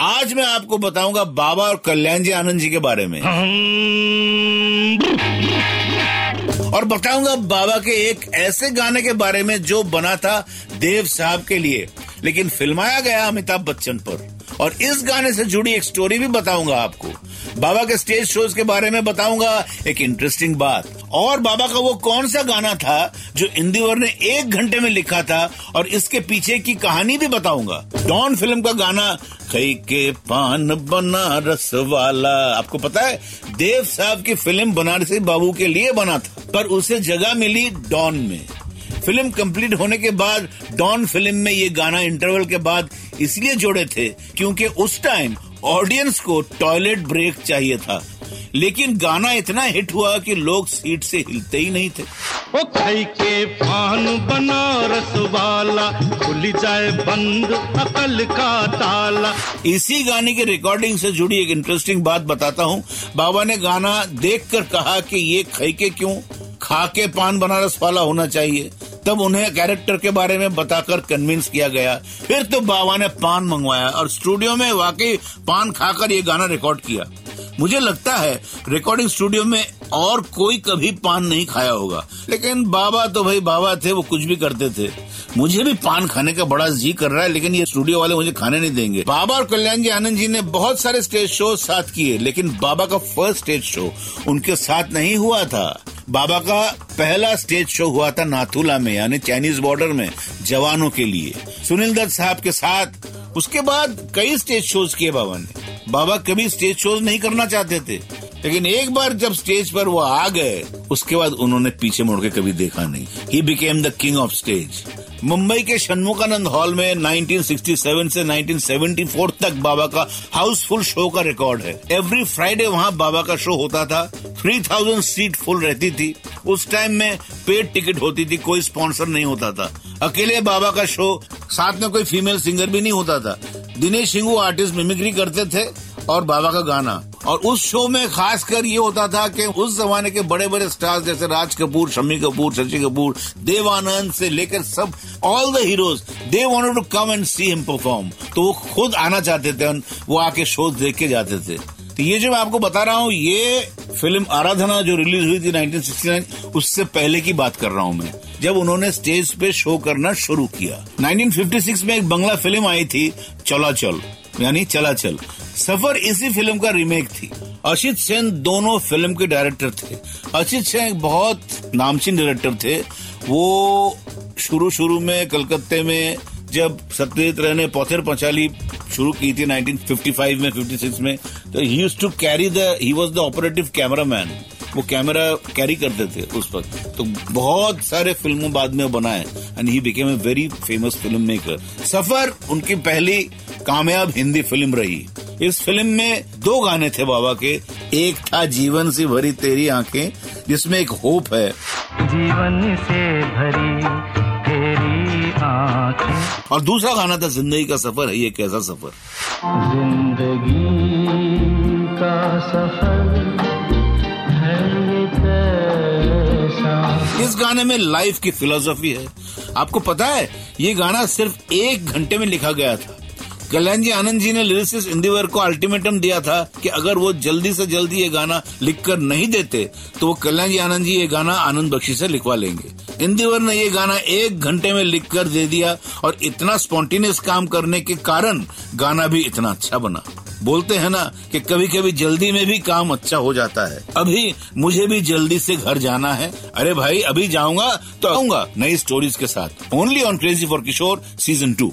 आज मैं आपको बताऊँगा बाबा और कल्याण जी आनंद जी के बारे में। और बताऊँगा बाबा के एक ऐसे गाने के बारे में जो बना था देव साहब के लिए। लेकिन फिल्माया गया अमिताभ बच्चन पर। और इस गाने से जुड़ी एक स्टोरी भी बताऊँगा आपको। बाबा के स्टेज शोज़ के बारे में बताऊँगा एक इंटरेस्टिंग बात। और बाबा का वो कौन सा गाना था जो इंदिवर ने एक घंटे में लिखा था और इसके पीछे की कहानी भी बताऊँगा। डॉन फ़िल्म का गाना कई के पान बनारस वाला। आपको पता है, देव साहब की फ़िल्म बनारसी बाबू के लिए बना था, पर उसे जगह मिली डॉन में। फ़िल्म कंप्लीट होने के बाद डॉन फ़िल्म में ये गाना इंटरवल के बाद इसलिए जोड़े थे क्योंकि उस टाइम ऑडियंस को टॉयलेट ब्रेक चाहिए था। लेकिन गाना इतना हिट हुआ कि लोग सीट से हिलते ही नहीं थे। ओ खई के पान बनारस वाला खुल जाए बंद अकल का ताला। इसी गाने की रिकॉर्डिंग से जुड़ी एक इंटरेस्टिंग बात बताता हूँ। बाबा ने गाना देखकर कहा कि ये खई के क्यों? खा के पान बनारस वाला होना चाहिए। तब उन्हें कैरेक्टर के बारे में बताकर कन्विंस किया गया। फिर तो बाबा ने पान मंगवाया और स्टूडियो में वाकई पान खाकर ये गाना रिकॉर्ड किया। मुझे लगता है रिकॉर्डिंग स्टूडियो में और कोई कभी पान नहीं खाया होगा। लेकिन बाबा तो भाई, बाबा थे, वो कुछ भी करते थे। मुझे भी पान खाने का बड़ा जी कर रहा है, लेकिन ये स्टूडियो वाले मुझे खाने नहीं देंगे। बाबा और कल्याण जी आनंद जी ने बहुत सारे स्टेज शो साथ किए, लेकिन बाबा का फ़र्स्ट स्टेज शो उनके साथ नहीं हुआ था। बाबा का पहला स्टेज शो हुआ था नाथुला में, यानी चाइनीज़ बॉर्डर में, जवानों के लिए। सुनील दत्त साहब के साथ। उसके बाद कई स्टेज शोज़ किए बाबा ने। बाबा कभी स्टेज शोज़ नहीं करना चाहते थे। लेकिन एक बार जब स्टेज पर वो आ गए, उसके बाद उन्होंने पीछे मुड़ के कभी देखा नहीं। He became the king of stage Mumbai के शनमुखानंद हॉल में 1967 से 1974 तक बाबा का हाउसफुल शो का रिकॉर्ड है। एवरी फ्राइडे वहाँ बाबा का शो होता था। 3000 सीट फुल रहती थी। उस टाइम में पेड टिकट होती थी, कोई स्पॉन्सर नहीं होता था। अकेले बाबा का शो, साथ में कोई फीमेल सिंगर भी नहीं होता था। दिनेश सिंगू आर्टिस्ट मिमिक्री करते थे। और बाबा का गाना। और उस शो में खास कर ये होता था कि उस जमाने के बड़े बड़े स्टार्स, जैसे राज कपूर, शम्मी कपूर, शशि कपूर, देवानंद से लेकर सब all the heroes they wanted to come and see him perform तो वो खुद आना चाहते थे, वो आके शो देख के जाते थे। तो ये जो मैं आपको बता रहा हूँ, ये फ़िल्म आराधना जो रिलीज़ हुई थी 1969 उससे पहले की बात कर रहा हूँ मैं। जब उन्होंने स्टेज पे शो करना शुरू किया। 1956 में एक बंगला फ़िल्म आई थी चला चल यानी चला चल सफ़र इसी फ़िल्म का रीमेक थी। अशित सेन दोनों फ़िल्म के डायरेक्टर थे। अशित सेन एक बहुत नामचीन डायरेक्टर थे। वो शुरू शुरू में कलकत्ते में जब सत्यजीत रे ने पौथेर पंचाली शुरू की थी 1955 में 56 में तो he use to carry the he was the operative cameraman वो कैमरा कैरी करते थे उस वक्त। तो बहुत सारे फ़िल्मों बाद में बनाए। And he became a very famous film maker सफ़र उनकी पहली कामयाब हिंदी फ़िल्म रही। इस फ़िल्म में दो गाने थे बाबा के। एक था जीवन से भरी तेरी आँखें जिसमें एक होप है। जीवन से भरी तेरी आँखें। और दूसरा गाना था ज़िंदगी का सफ़र है ये कैसा सफ़र? ज़िंदगी का सफ़र है इस गाने में लाइफ की फिलोसफी है। आपको पता है ये गाना सिर्फ़ एक घंटे में लिखा गया था। कल्याण जी, आनंद जी ने लिरिसिस्ट इंदिवर को अल्टीमेटम दिया था कि अगर वो जल्दी से जल्दी ये गाना लिखकर नहीं देते तो वो कल्याण जी, आनंद जी ये गाना आनंद बख्शी से लिखवा लेंगे। इंदिवर ने ये गाना एक घंटे में लिखकर दे दिया और इतना स्पॉन्टेनियस काम करने के कारण गाना भी इतना अच्छा बना। बोलते हैं ना कि कभी कभी जल्दी में भी काम अच्छा हो जाता है। अभी मुझे भी जल्दी से घर जाना है। अरे भाई, अभी जाऊँगा तो आऊँगा नई स्टोरीज के साथ। Only on crazy for Kishore season two